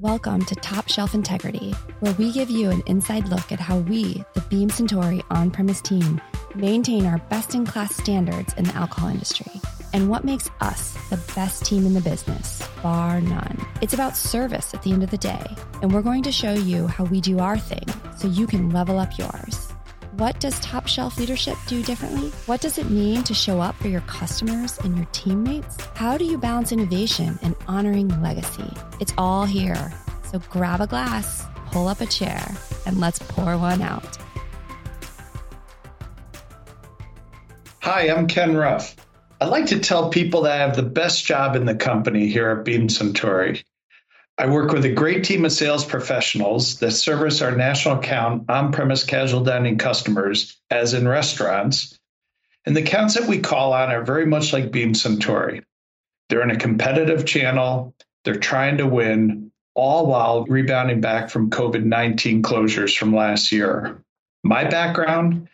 Welcome to Top Shelf Integrity, where we give you an inside look at how we, the Beam Suntory on premise team, maintain our best in class standards in the alcohol industry and what makes us the best team in the business, bar none. It's about service at the end of the day, and we're going to show you how we do our thing so you can level up yours. What does top shelf leadership do differently? What does it mean to show up for your customers and your teammates? How do you balance innovation and honoring legacy? It's all here. So grab a glass, pull up a chair, and let's pour one out. Hi, I'm Ken Ruff. I like to tell people that I have the best job in the company here at Beam Suntory. I work with a great team of sales professionals that service our national account on premise casual dining customers, as in restaurants. And the accounts that we call on are very much like Beam Suntory. They're in a competitive channel, they're trying to win, all while rebounding back from COVID 19 closures from last year. My background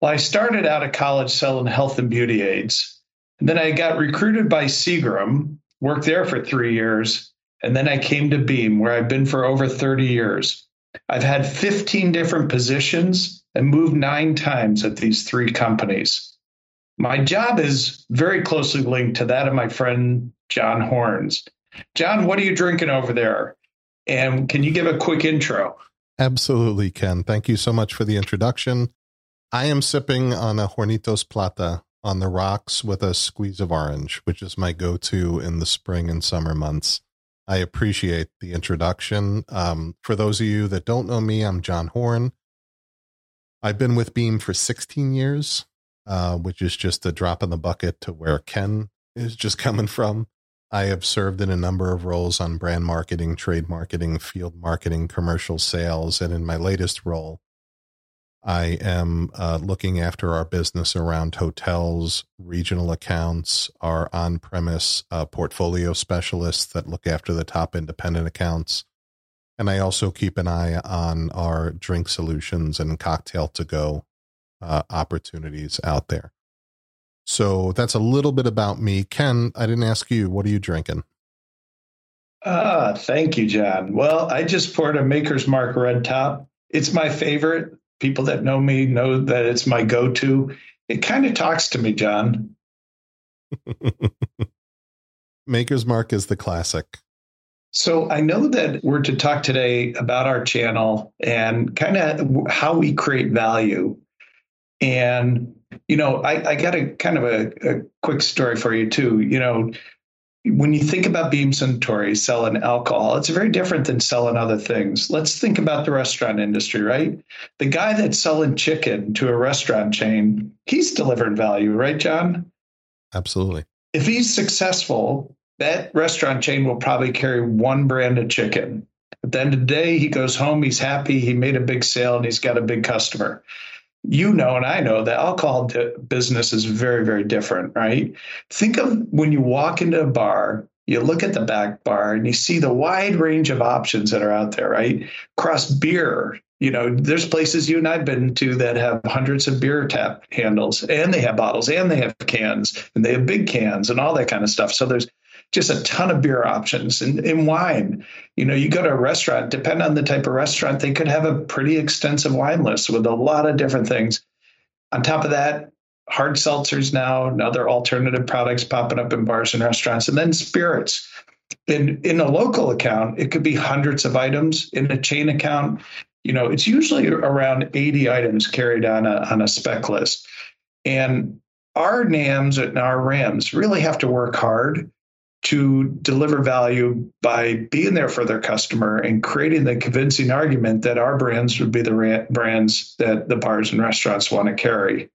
well, I started out of college selling health and beauty aids. And then I got recruited by Seagram, worked there for three years, and then I came to Beam, where I've been for over 30 years. I've had 15 different positions and moved nine times at these three companies. My job is very closely linked to that of my friend John Horn's. John, what are you drinking over there? And can you give a quick intro? Absolutely, Ken. Thank you so much for the introduction. I am sipping on a Hornitos Plata on the rocks with a squeeze of orange, which is my go to in the spring and summer months. I appreciate the introduction. Um, for those of you that don't know me, I'm John Horn. I've been with Beam for 16 years, uh, which is just a drop in the bucket to where Ken is just coming from. I have served in a number of roles on brand marketing, trade marketing, field marketing, commercial sales, and in my latest role, I am uh, looking after our business around hotels, regional accounts, our on premise uh, portfolio specialists that look after the top independent accounts. And I also keep an eye on our drink solutions and cocktail to go uh, opportunities out there. So that's a little bit about me. Ken, I didn't ask you, what are you drinking? Ah, thank you, John. Well, I just poured a Maker's Mark Red Top. It's my favorite people that know me know that it's my go-to. It kind of talks to me, John. Maker's Mark is the classic. So I know that we're to talk today about our channel and kind of how we create value. And you know, I, I got a kind of a, a quick story for you too. You know, when you think about Beam Suntory selling alcohol, it's very different than selling other things. Let's think about the restaurant industry, right? The guy that's selling chicken to a restaurant chain, he's delivering value, right, John? Absolutely. If he's successful, that restaurant chain will probably carry one brand of chicken. At the end of the day, he goes home, he's happy, he made a big sale, and he's got a big customer you know and I know the alcohol business is very, very different, right? Think of when you walk into a bar, you look at the back bar and you see the wide range of options that are out there, right? Across beer, you know, there's places you and I've been to that have hundreds of beer tap handles and they have bottles and they have cans and they have big cans and all that kind of stuff. So there's just a ton of beer options and, and wine. You know, you go to a restaurant, depending on the type of restaurant, they could have a pretty extensive wine list with a lot of different things. On top of that, hard seltzers now and other alternative products popping up in bars and restaurants, and then spirits. In in a local account, it could be hundreds of items. In a chain account, you know, it's usually around 80 items carried on a on a spec list. And our NAMs and our RAMs really have to work hard to deliver value by being there for their customer and creating the convincing argument that our brands would be the brands that the bars and restaurants want to carry.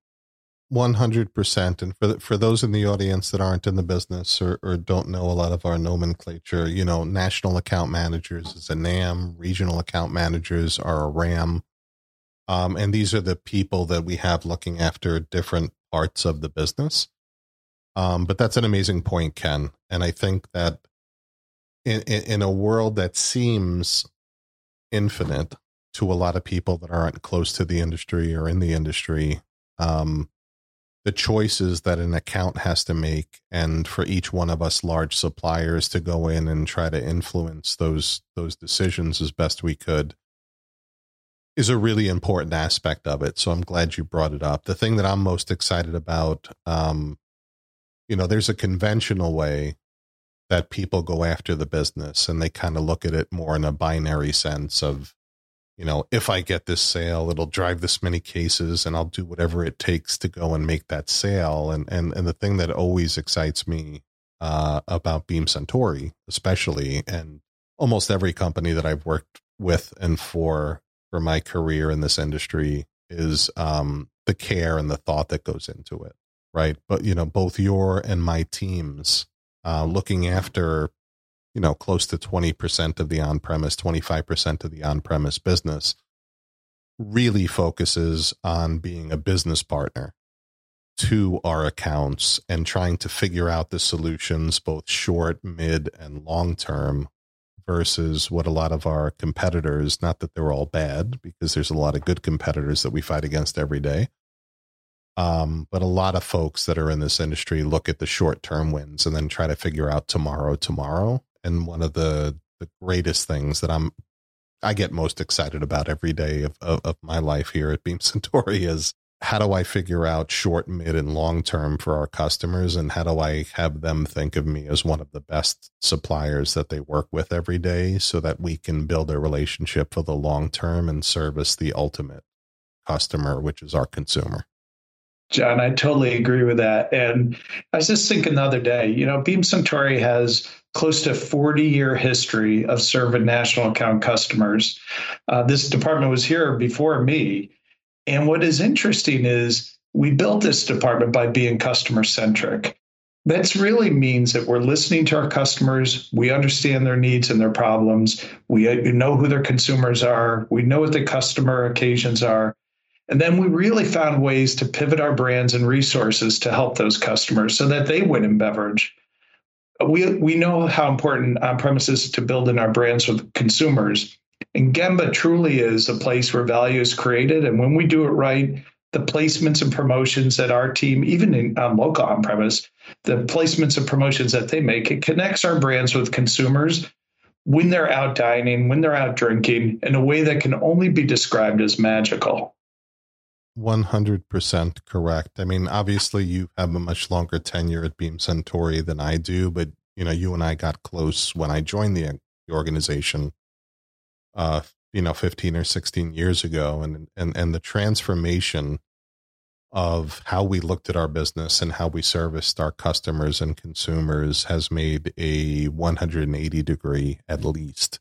100% and for the, for those in the audience that aren't in the business or, or don't know a lot of our nomenclature you know national account managers is a nam regional account managers are a ram um, and these are the people that we have looking after different parts of the business um, but that's an amazing point, Ken. And I think that in, in, in a world that seems infinite to a lot of people that aren't close to the industry or in the industry, um, the choices that an account has to make and for each one of us large suppliers to go in and try to influence those those decisions as best we could is a really important aspect of it so i'm glad you brought it up the thing that i'm most excited about um you know there's a conventional way that people go after the business and they kind of look at it more in a binary sense of you know, if I get this sale, it'll drive this many cases and I'll do whatever it takes to go and make that sale. And, and, and the thing that always excites me, uh, about Beam Suntory, especially, and almost every company that I've worked with and for, for my career in this industry is, um, the care and the thought that goes into it. Right. But, you know, both your and my teams, uh, looking after you know, close to 20% of the on premise, 25% of the on premise business really focuses on being a business partner to our accounts and trying to figure out the solutions, both short, mid, and long term, versus what a lot of our competitors, not that they're all bad, because there's a lot of good competitors that we fight against every day. Um, but a lot of folks that are in this industry look at the short term wins and then try to figure out tomorrow, tomorrow and one of the the greatest things that I'm I get most excited about every day of, of, of my life here at Beam Suntory is how do I figure out short, mid, and long term for our customers, and how do I have them think of me as one of the best suppliers that they work with every day, so that we can build a relationship for the long term and service the ultimate customer, which is our consumer. John, I totally agree with that. And I was just thinking the other day, you know, Beam Suntory has close to 40 year history of serving national account customers. Uh, this department was here before me. And what is interesting is we built this department by being customer centric. That really means that we're listening to our customers. We understand their needs and their problems. We know who their consumers are. We know what the customer occasions are. And then we really found ways to pivot our brands and resources to help those customers so that they win in beverage we we know how important on premises to build in our brands with consumers. And Gemba truly is a place where value is created. And when we do it right, the placements and promotions that our team, even in um, local on premise, the placements and promotions that they make, it connects our brands with consumers when they're out dining, when they're out drinking, in a way that can only be described as magical. 100% correct. I mean, obviously you have a much longer tenure at Beam Suntory than I do, but you know, you and I got close when I joined the, the organization uh, you know, 15 or 16 years ago and and and the transformation of how we looked at our business and how we serviced our customers and consumers has made a 180 degree at least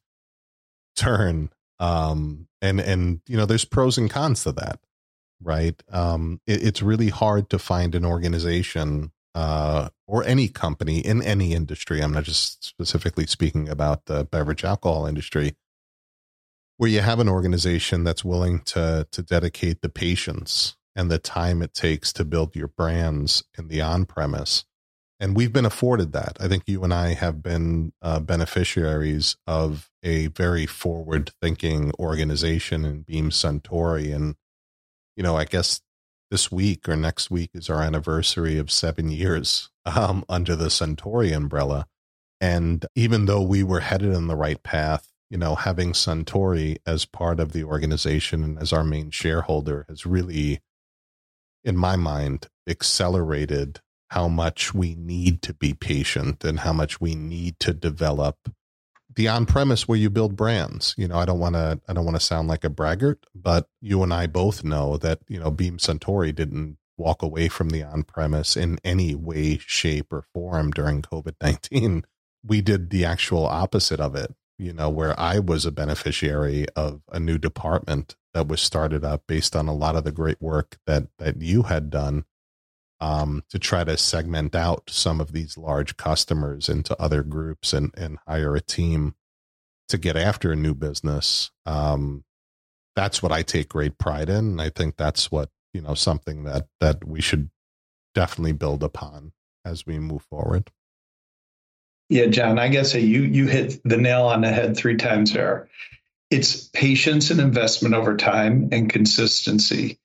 turn um and and you know there's pros and cons to that right? Um, it, it's really hard to find an organization uh, or any company in any industry. I'm not just specifically speaking about the beverage alcohol industry, where you have an organization that's willing to to dedicate the patience and the time it takes to build your brands in the on premise. And we've been afforded that. I think you and I have been uh, beneficiaries of a very forward thinking organization in Beam Suntory. And you know, I guess this week or next week is our anniversary of seven years um, under the Suntory umbrella. And even though we were headed in the right path, you know, having Suntory as part of the organization and as our main shareholder has really, in my mind, accelerated how much we need to be patient and how much we need to develop the on premise where you build brands. You know, I don't want to I don't want to sound like a braggart, but you and I both know that, you know, Beam Suntory didn't walk away from the on premise in any way, shape, or form during COVID 19. We did the actual opposite of it, you know, where I was a beneficiary of a new department that was started up based on a lot of the great work that that you had done um, to try to segment out some of these large customers into other groups and, and hire a team to get after a new business. Um, that's what I take great pride in. And I think that's what, you know, something that, that we should definitely build upon as we move forward. Yeah, John, I guess you you hit the nail on the head three times there. It's patience and investment over time and consistency.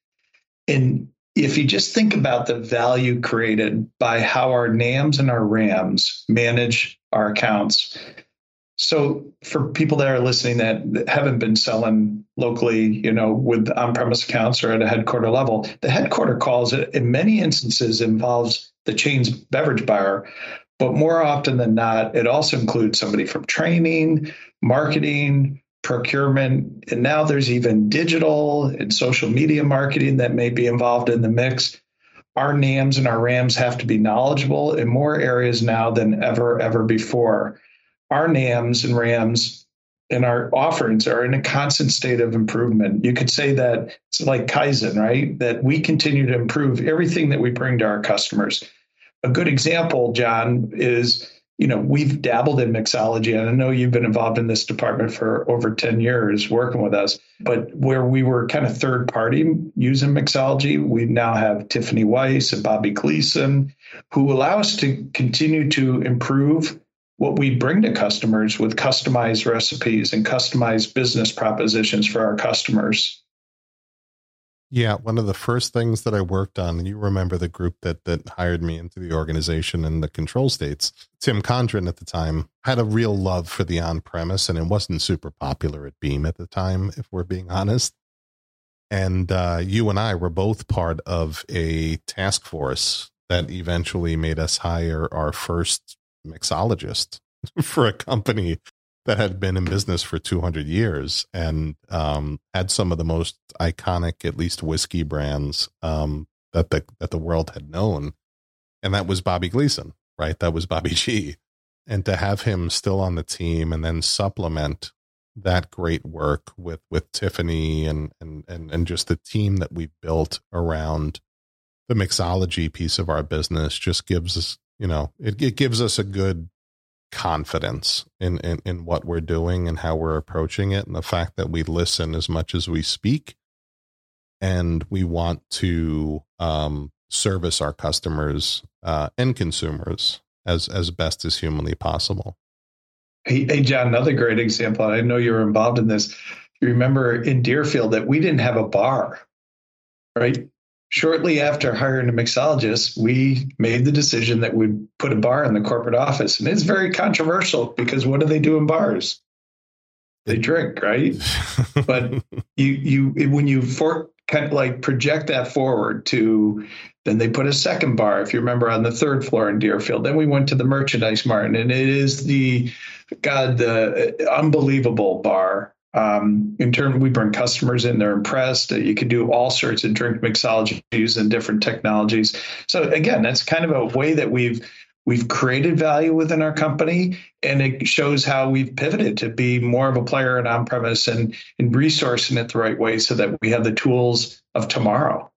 And if you just think about the value created by how our NAMs and our RAMs manage our accounts. So for people that are listening that haven't been selling locally, you know, with on-premise accounts or at a headquarter level, the headquarter calls in many instances involves the chain's beverage buyer, but more often than not, it also includes somebody from training, marketing, procurement, and now there's even digital and social media marketing that may be involved in the mix. Our NAMs and our RAMs have to be knowledgeable in more areas now than ever, ever before. Our NAMs and RAMs and our offerings are in a constant state of improvement. You could say that it's like Kaizen, right? That we continue to improve everything that we bring to our customers. A good example, John, is you know, we've dabbled in mixology, and I know you've been involved in this department for over 10 years working with us. But where we were kind of third party using mixology, we now have Tiffany Weiss and Bobby Gleason, who allow us to continue to improve what we bring to customers with customized recipes and customized business propositions for our customers. Yeah, one of the first things that I worked on, and you remember the group that that hired me into the organization in the control states, Tim Condren at the time had a real love for the on-premise, and it wasn't super popular at Beam at the time, if we're being honest. And uh, you and I were both part of a task force that eventually made us hire our first mixologist for a company that had been in business for 200 years and um, had some of the most iconic, at least whiskey brands um, that the that the world had known, and that was Bobby Gleason, right? That was Bobby G, and to have him still on the team and then supplement that great work with with Tiffany and and and and just the team that we've built around the mixology piece of our business just gives us you know it, it gives us a good confidence in, in in what we're doing and how we're approaching it and the fact that we listen as much as we speak and we want to um, service our customers uh, and consumers as as best as humanly possible. Hey, hey john another great example i know you were involved in this. You remember in deerfield that we didn't have a bar right Shortly after hiring a mixologist, we made the decision that we'd put a bar in the corporate office. And it's very controversial because what do they do in bars? They drink, right? but you you when you for, kind of like project that forward to then they put a second bar, if you remember, on the third floor in Deerfield. Then we went to the merchandise mart, and it is the God, the unbelievable bar um, in terms, we bring customers in; they're impressed. You can do all sorts of drink mixologies and different technologies. So again, that's kind of a way that we've we've created value within our company, and it shows how we've pivoted to be more of a player in on-premise and and resourcing it the right way, so that we have the tools of tomorrow.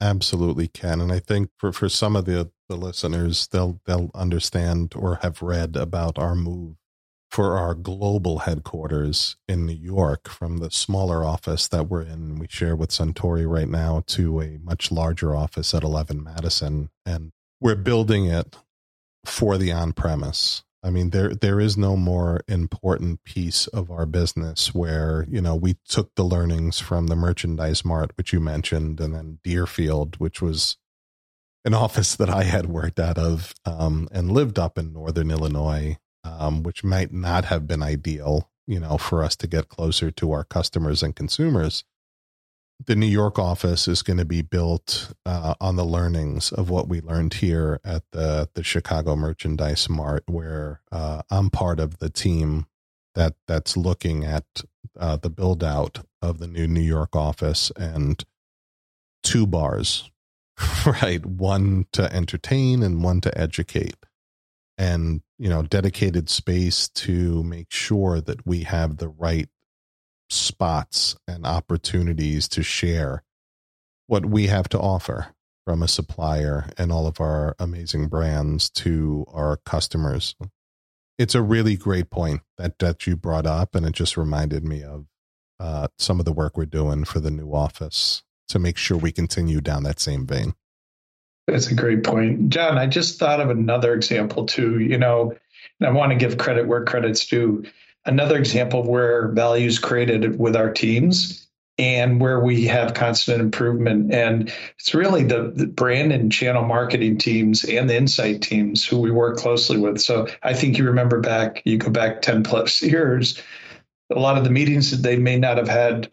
Absolutely, Ken. And I think for for some of the the listeners, they'll they'll understand or have read about our move for our global headquarters in New York from the smaller office that we're in. We share with Suntory right now to a much larger office at 11 Madison. And we're building it for the on premise. I mean, there there is no more important piece of our business where you know we took the learnings from the merchandise mart, which you mentioned, and then Deerfield, which was an office that I had worked out of um, and lived up in northern Illinois um, which might not have been ideal, you know, for us to get closer to our customers and consumers. The New York office is going to be built uh, on the learnings of what we learned here at the the Chicago Merchandise Mart, where uh, I'm part of the team that that's looking at uh, the build out of the new New York office and two bars, right? One to entertain and one to educate and you know dedicated space to make sure that we have the right spots and opportunities to share what we have to offer from a supplier and all of our amazing brands to our customers. It's a really great point that that you brought up and it just reminded me of uh, some of the work we're doing for the new office to make sure we continue down that same vein that's a great point. John, I just thought of another example too. You know, and I want to give credit where credit's due. Another example where value is created with our teams and where we have constant improvement. And it's really the, the, brand and channel marketing teams and the insight teams who we work closely with. So I think you remember back, you go back 10 plus years, a lot of the meetings that they may not have had,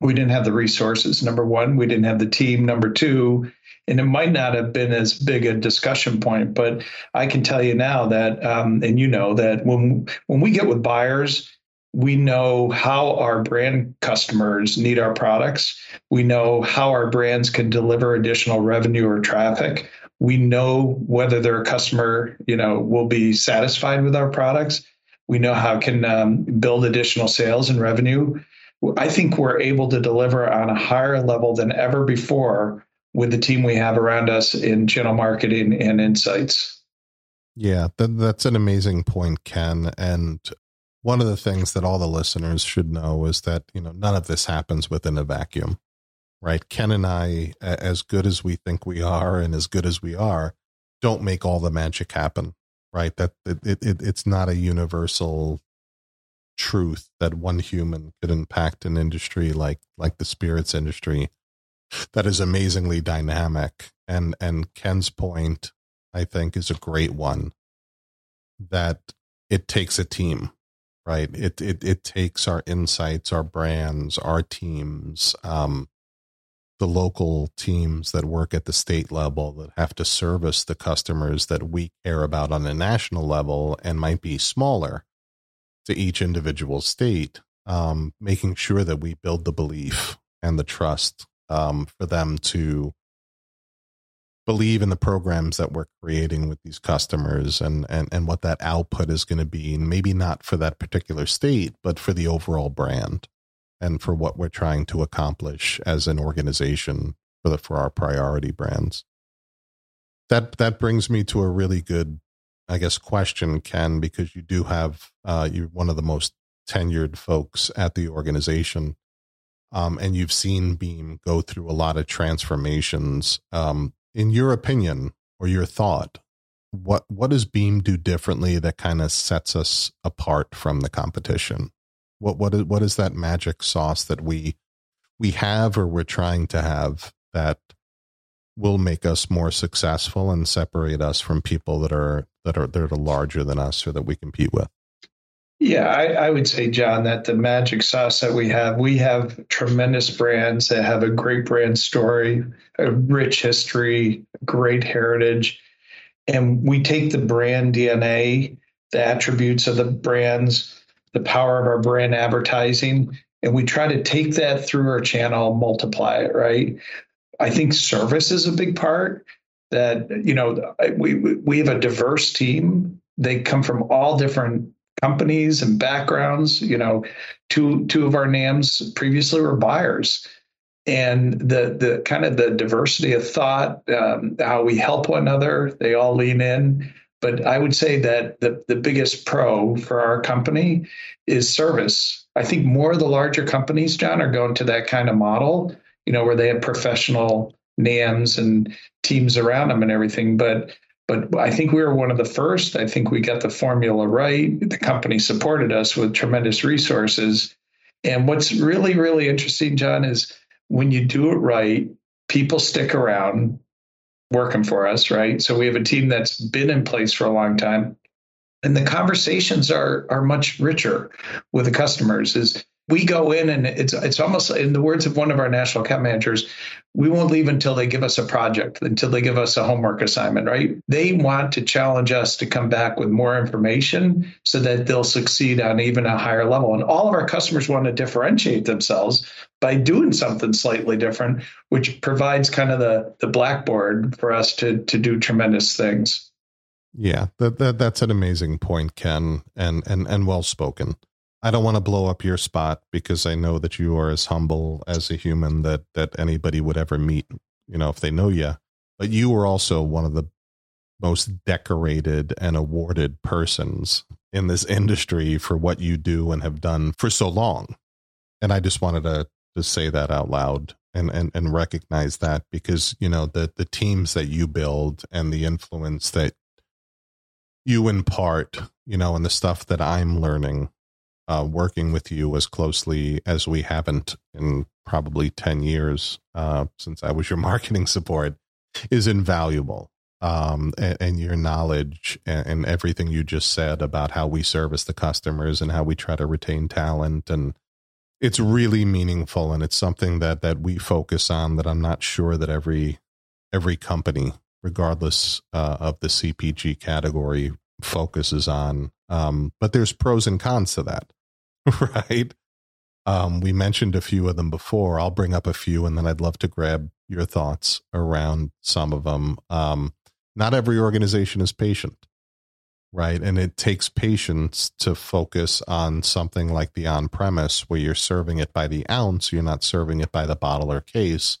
we didn't have the resources. Number one, we didn't have the team. Number two, and it might not have been as big a discussion point, but I can tell you now that, um, and you know that when when we get with buyers, we know how our brand customers need our products. We know how our brands can deliver additional revenue or traffic. We know whether their customer, you know, will be satisfied with our products. We know how it can um, build additional sales and revenue. I think we're able to deliver on a higher level than ever before with the team we have around us in channel marketing and insights. Yeah, that, that's an amazing point, Ken. And one of the things that all the listeners should know is that, you know, none of this happens within a vacuum, right? Ken and I, as good as we think we are and as good as we are, don't make all the magic happen, right? That it, it, it's not a universal truth that one human could impact an industry like like the spirits industry that is amazingly dynamic. And and Ken's point, I think, is a great one. That it takes a team, right? It it it takes our insights, our brands, our teams, um, the local teams that work at the state level that have to service the customers that we care about on a national level and might be smaller to each individual state, um, making sure that we build the belief and the trust um, for them to believe in the programs that we're creating with these customers and and, and what that output is going to be and maybe not for that particular state but for the overall brand and for what we're trying to accomplish as an organization for the for our priority brands. That that brings me to a really good i guess question ken because you do have uh, you're one of the most tenured folks at the organization um, and you've seen Beam go through a lot of transformations. Um, in your opinion or your thought, what what does Beam do differently that kind of sets us apart from the competition? What what is what is that magic sauce that we we have or we're trying to have that will make us more successful and separate us from people that are that are that are larger than us or that we compete with? Yeah, I, I, would say, John, that the magic sauce that we have, we have tremendous brands that have a great brand story, a rich history, great heritage. And we take the brand DNA, the attributes of the brands, the power of our brand advertising, and we try to take that through our channel, multiply it, right? I think service is a big part that, you know, we, we have a diverse team. They come from all different companies and backgrounds. You know, two two of our NAMs previously were buyers, and the the kind of the diversity of thought, um, how we help one another, they all lean in. But I would say that the the biggest pro for our company is service. I think more of the larger companies, John, are going to that kind of model. You know, where they have professional NAMs and teams around them and everything. But but I think we were one of the first. I think we got the formula right. The company supported us with tremendous resources. And what's really, really interesting, John, is when you do it right, people stick around working for us, right? So we have a team that's been in place for a long time. And the conversations are are much richer with the customers. Is we go in and it's it's almost in the words of one of our national account managers we won't leave until they give us a project until they give us a homework assignment right? They want to challenge us to come back with more information so that they'll succeed on even a higher level. And all of our customers want to differentiate themselves by doing something slightly different which provides kind of the the blackboard for us to to do tremendous things. Yeah that, that that's an amazing point ken and and and well spoken I don't want to blow up your spot because I know that you are as humble as a human that that anybody would ever meet, you know, if they know you. But you were also one of the most decorated and awarded persons in this industry for what you do and have done for so long. And I just wanted to to say that out loud and and and recognize that because, you know, the the teams that you build and the influence that you impart, you know, and the stuff that I'm learning uh, working with you as closely as we haven't in probably 10 years uh, since I was your marketing support is invaluable. Um, and, and, your knowledge and, and, everything you just said about how we service the customers and how we try to retain talent and it's really meaningful and it's something that that we focus on that I'm not sure that every every company regardless uh, of the CPG category focuses on um, but there's pros and cons to that right um, we mentioned a few of them before I'll bring up a few and then I'd love to grab your thoughts around some of them um, not every organization is patient right? And it takes patience to focus on something like the on premise where you're serving it by the ounce, you're not serving it by the bottle or case.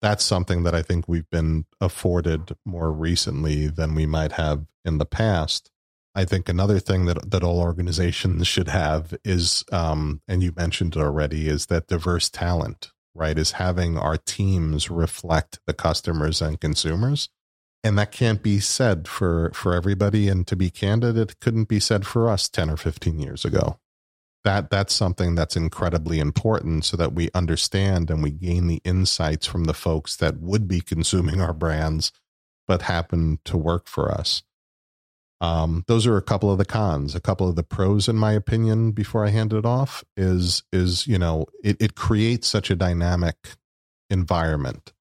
That's something that I think we've been afforded more recently than we might have in the past. I think another thing that that all organizations should have is, um, and you mentioned it already, is that diverse talent, right? Is having our teams reflect the customers and consumers. And that can't be said for for everybody. And to be candid it couldn't be said for us 10 or 15 years ago. That that's something that's incredibly important so that we understand and we gain the insights from the folks that would be consuming our brands but happen to work for us um, those are a couple of the cons a couple of the pros in my opinion before i hand it off is is you know it, it creates such a dynamic environment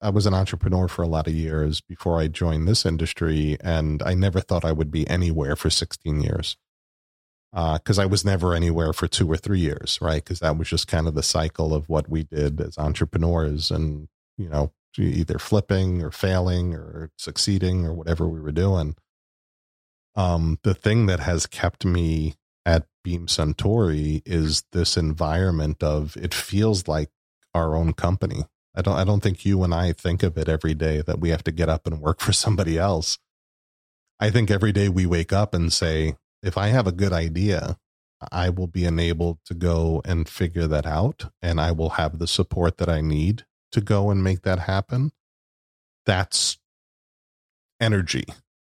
I was an entrepreneur for a lot of years before I joined this industry, and I never thought I would be anywhere for 16 years because uh, I was never anywhere for two or three years, right? Because that was just kind of the cycle of what we did as entrepreneurs, and you know, either flipping or failing or succeeding or whatever we were doing. Um, the thing that has kept me at Beam Suntory is this environment of it feels like our own company I don't I don't think you and I think of it every day that we have to get up and work for somebody else. I think every day we wake up and say, if I have a good idea, I will be enabled to go and figure that out and I will have the support that I need to go and make that happen. That's energy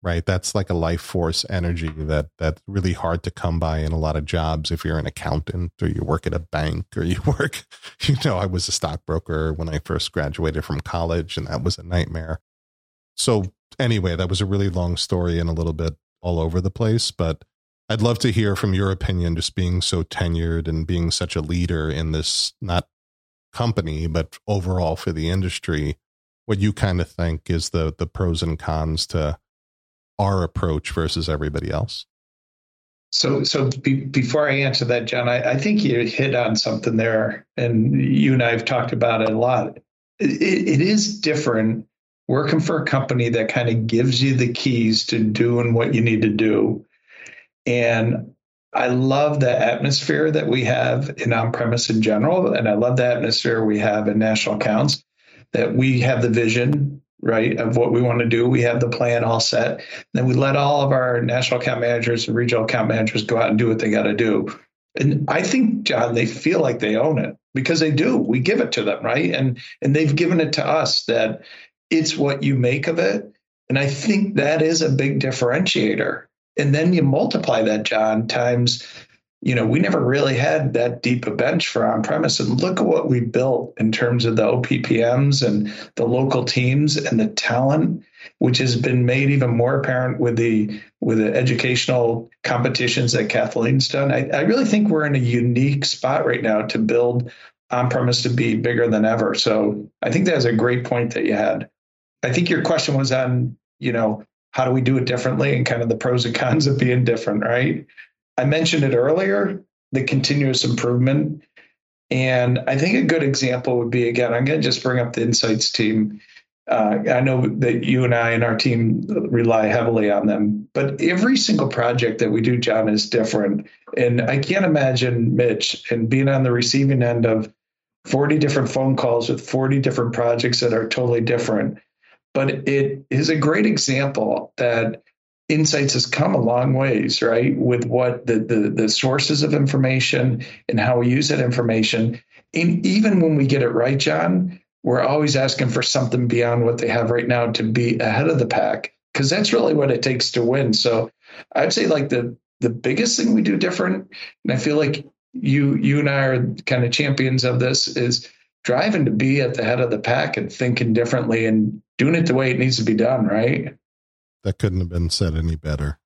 right? That's like a life force energy that that's really hard to come by in a lot of jobs. If you're an accountant or you work at a bank or you work you know i was a stockbroker when i first graduated from college and that was a nightmare. So anyway that was a really long story and a little bit all over the place but i'd love to hear from your opinion just being so tenured and being such a leader in this not company but overall for the industry what you kind of think is the the pros and cons to our approach versus everybody else? So, so be, before I answer that, John, I, I, think you hit on something there, and you and I have talked about it a lot. it, it is different working for a company that kind of gives you the keys to doing what you need to do. And I love the atmosphere that we have in on premise in general. And I love the atmosphere we have in national accounts that we have the vision right, of what we want to do. We have the plan all set. Then we let all of our national account managers and regional account managers go out and do what they got to do. And I think, John, they feel like they own it because they do. We give it to them, right? And and they've given it to us that it's what you make of it. And I think that is a big differentiator. And then you multiply that, John, times you know, we never really had that deep a bench for on premise. And look at what we built in terms of the OPPMs and the local teams and the talent, which has been made even more apparent with the with the educational competitions that Kathleen's done. I, I really think we're in a unique spot right now to build on premise to be bigger than ever. So I think that's a great point that you had. I think your question was on, you know, how do we do it differently and kind of the pros and cons of being different, right? I mentioned it earlier, the continuous improvement. And I think a good example would be again, I'm going to just bring up the insights team. Uh, I know that you and I and our team rely heavily on them, but every single project that we do, John, is different. And I can't imagine Mitch and being on the receiving end of 40 different phone calls with 40 different projects that are totally different. But it is a great example that insights has come a long ways right with what the, the the sources of information and how we use that information and even when we get it right john we're always asking for something beyond what they have right now to be ahead of the pack because that's really what it takes to win so i'd say like the the biggest thing we do different and i feel like you you and i are kind of champions of this is driving to be at the head of the pack and thinking differently and doing it the way it needs to be done, right? That couldn't have been said any better.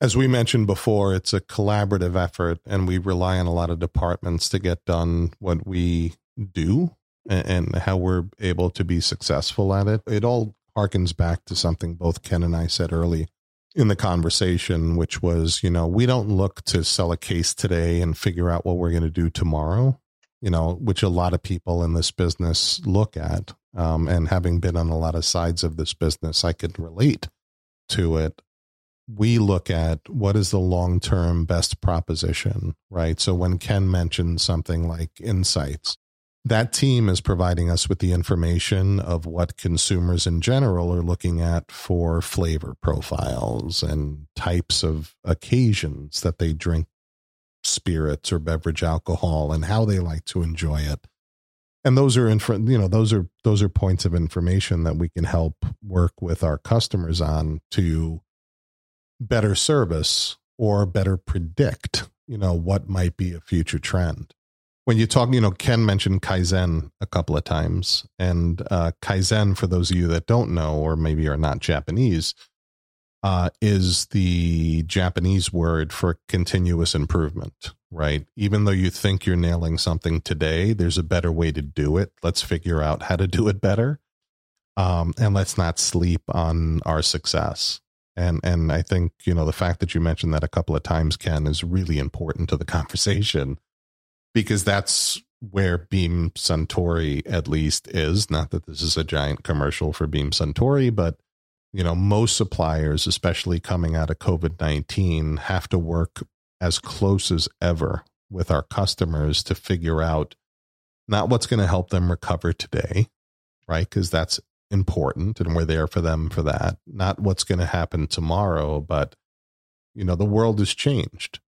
As we mentioned before, it's a collaborative effort, and we rely on a lot of departments to get done what we do and, how we're able to be successful at it. It all harkens back to something both Ken and I said early in the conversation, which was, you know, we don't look to sell a case today and figure out what we're going to do tomorrow, you know, which a lot of people in this business look at. Um, and having been on a lot of sides of this business, I could relate to it. We look at what is the long term best proposition, right? So when Ken mentioned something like insights, that team is providing us with the information of what consumers in general are looking at for flavor profiles and types of occasions that they drink spirits or beverage alcohol and how they like to enjoy it and those are inf- you know those are those are points of information that we can help work with our customers on to better service or better predict you know what might be a future trend when you talk, you know, Ken mentioned Kaizen a couple of times. And uh, Kaizen, for those of you that don't know, or maybe are not Japanese, uh, is the Japanese word for continuous improvement, right? Even though you think you're nailing something today, there's a better way to do it. Let's figure out how to do it better. Um, and let's not sleep on our success. And and I think you know the fact that you mentioned that a couple of times, Ken, is really important to the conversation because that's where Beam Suntory at least is. Not that this is a giant commercial for Beam Suntory, but you know, most suppliers, especially coming out of COVID 19, have to work as close as ever with our customers to figure out not what's going to help them recover today, right? Because that's important and we're there for them for that. Not what's going to happen tomorrow, but, you know, the world has changed.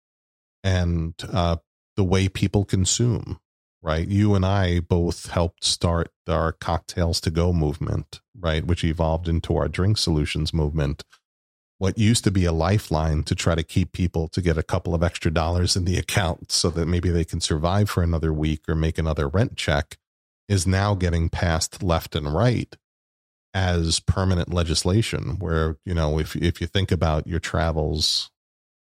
And uh, the way people consume, right? You and I both helped start our cocktails to go movement, right? Which evolved into our drink solutions movement. What used to be a lifeline to try to keep people to get a couple of extra dollars in the account so that maybe they can survive for another week or make another rent check is now getting passed left and right as permanent legislation where you know if if you think about your travels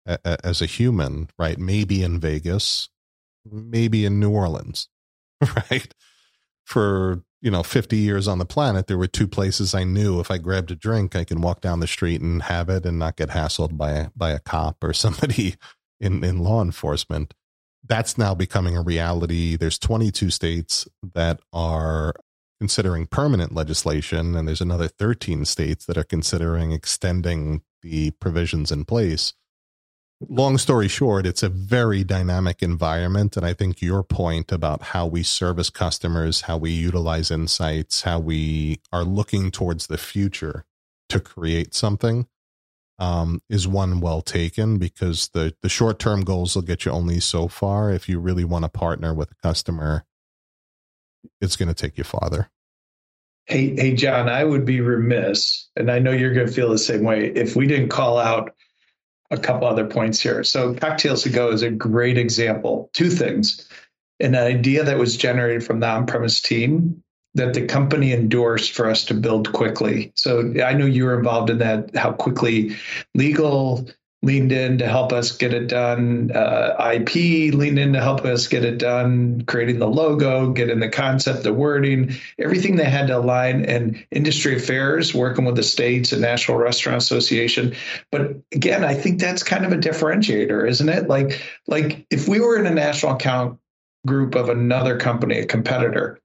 as a human, right? Maybe in Vegas, maybe in New Orleans, right? For, you know, 50 years on the planet, there were two places I knew if I grabbed a drink, I can walk down the street and have it and not get hassled by a, by a cop or somebody in, in law enforcement. That's now becoming a reality. There's 22 states that are considering permanent legislation, and there's another 13 states that are considering extending the provisions in place long story short, it's a very dynamic environment. And I think your point about how we service customers, how we utilize insights, how we are looking towards the future to create something um, is one well taken because the, the short term goals will get you only so far. If you really want to partner with a customer, it's going to take you farther. Hey, hey, John, I would be remiss, and I know you're going to feel the same way, if we didn't call out a couple other points here. So, Cocktails to Go is a great example. Two things an idea that was generated from the on premise team that the company endorsed for us to build quickly. So, I know you were involved in that, how quickly legal leaned in to help us get it done. Uh, IP leaned in to help us get it done, creating the logo, getting the concept, the wording, everything they had to align, and industry affairs, working with the states and National Restaurant Association. But again, I think that's kind of a differentiator, isn't it? Like, like if we were in a national account group of another company, a competitor,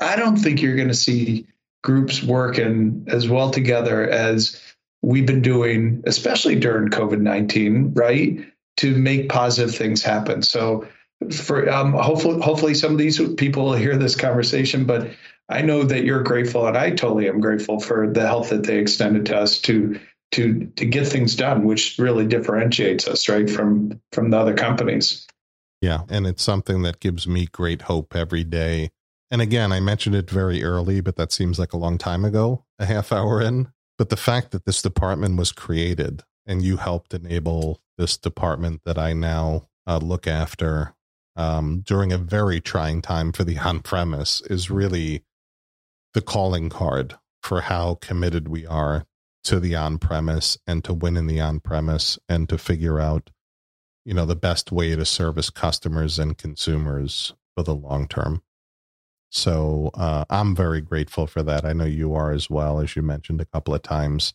I don't think you're going to see groups working as well together as we've been doing, especially during COVID 19, right, to make positive things happen. So, for um, hopefully, hopefully, some of these people will hear this conversation, but I know that you're grateful, and I totally am grateful for the help that they extended to us to to to get things done, which really differentiates us, right, from from the other companies. Yeah, and it's something that gives me great hope every day. And again, I mentioned it very early, but that seems like a long time ago, a half hour in. But the fact that this department was created and you helped enable this department that I now uh, look after um, during a very trying time for the on premise is really the calling card for how committed we are to the on premise and to win in the on premise and to figure out you know the best way to service customers and consumers for the long term so uh, i'm very grateful for that. I know you are as well as you mentioned a couple of times.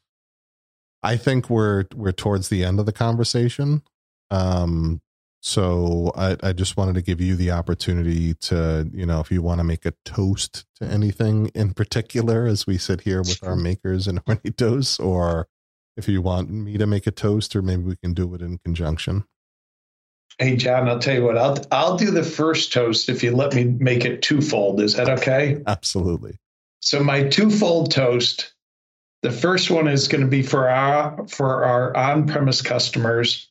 I think we're we're towards the end of the conversation. Um so I, I just wanted to give you the opportunity to, you know, if you want to make a toast to anything in particular, as we sit here with our Maker's and Hornitos, or if you want me to make a toast, or maybe we can do it in conjunction. Hey John, I'll tell you what. I'll I'll do the first toast if you let me make it twofold. Is that okay? Absolutely. So my twofold toast. The first one is going to be for our for our on-premise customers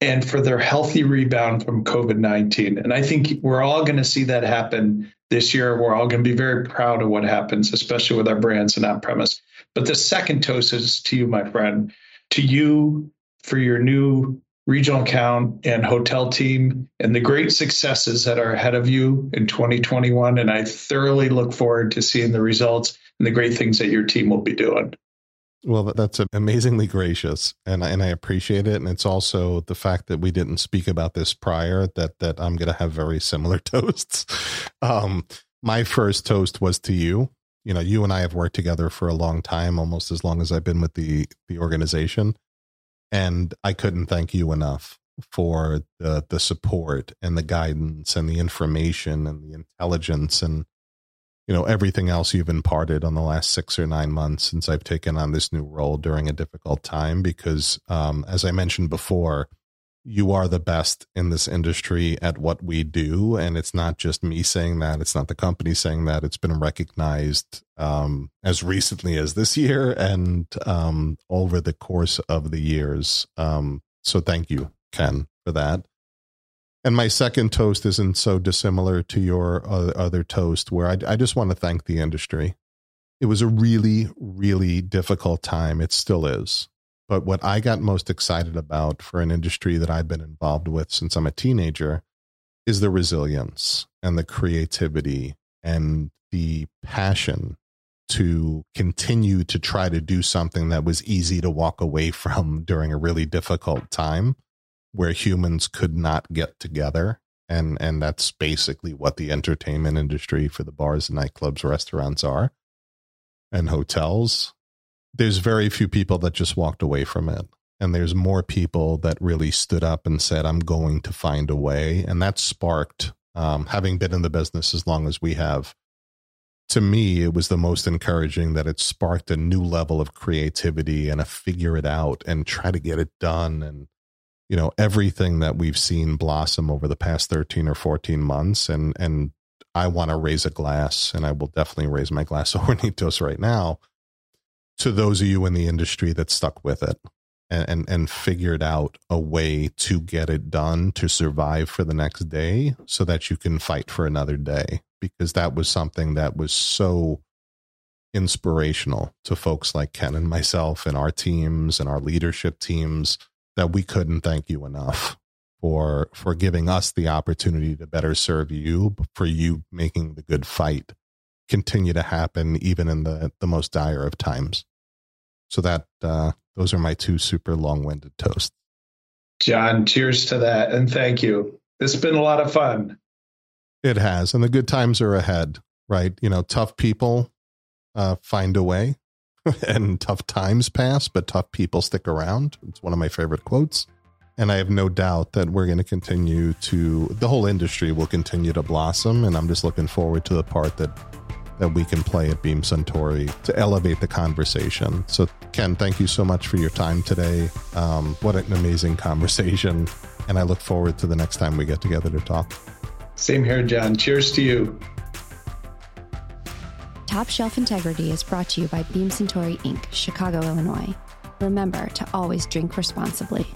and for their healthy rebound from COVID 19. And I think we're all going to see that happen this year. We're all going to be very proud of what happens, especially with our brands and on premise. But the second toast is to you, my friend, to you for your new regional account and hotel team and the great successes that are ahead of you in 2021. And I thoroughly look forward to seeing the results and the great things that your team will be doing. Well, that's amazingly gracious, and and I appreciate it. And it's also the fact that we didn't speak about this prior that that I'm going to have very similar toasts. Um, my first toast was to you. You know, you and I have worked together for a long time, almost as long as I've been with the the organization, and I couldn't thank you enough for the the support and the guidance and the information and the intelligence and you know everything else you've imparted on the last six or nine months since I've taken on this new role during a difficult time. Because, um, as I mentioned before, you are the best in this industry at what we do, and it's not just me saying that; it's not the company saying that. It's been recognized um, as recently as this year and um, over the course of the years. Um, so, thank you, Ken, for that. And my second toast isn't so dissimilar to your other toast, where I, I just want to thank the industry. It was a really, really difficult time. It still is. But what I got most excited about for an industry that I've been involved with since I'm a teenager is the resilience and the creativity and the passion to continue to try to do something that was easy to walk away from during a really difficult time where humans could not get together. And and that's basically what the entertainment industry for the bars nightclubs restaurants are and hotels there's very few people that just walked away from it. And there's more people that really stood up and said i'm going to find a way. And that sparked um, having been in the business as long as we have to me it was the most encouraging that it sparked a new level of creativity and a figure it out and try to get it done. And you know everything that we've seen blossom over the past 13 or 14 months and and I want to raise a glass and I will definitely raise my glass of Hornitos right now to those of you in the industry that stuck with it and, and and figured out a way to get it done to survive for the next day so that you can fight for another day because that was something that was so inspirational to folks like Ken and myself and our teams and our leadership teams that we couldn't thank you enough for for giving us the opportunity to better serve you for you making the good fight continue to happen even in the the most dire of times so that uh those are my two super long-winded toasts john cheers to that and thank you it's been a lot of fun it has and the good times are ahead right you know tough people uh find a way and tough times pass, but tough people stick around. It's one of my favorite quotes. And I have no doubt that we're going to continue to, the whole industry will continue to blossom. And I'm just looking forward to the part that that we can play at Beam Suntory to elevate the conversation. So, Ken, thank you so much for your time today. Um, what an amazing conversation. And I look forward to the next time we get together to talk. Same here, John. Cheers to you. Top Shelf Integrity is brought to you by Beam Suntory Inc., Chicago, Illinois. Remember to always drink responsibly.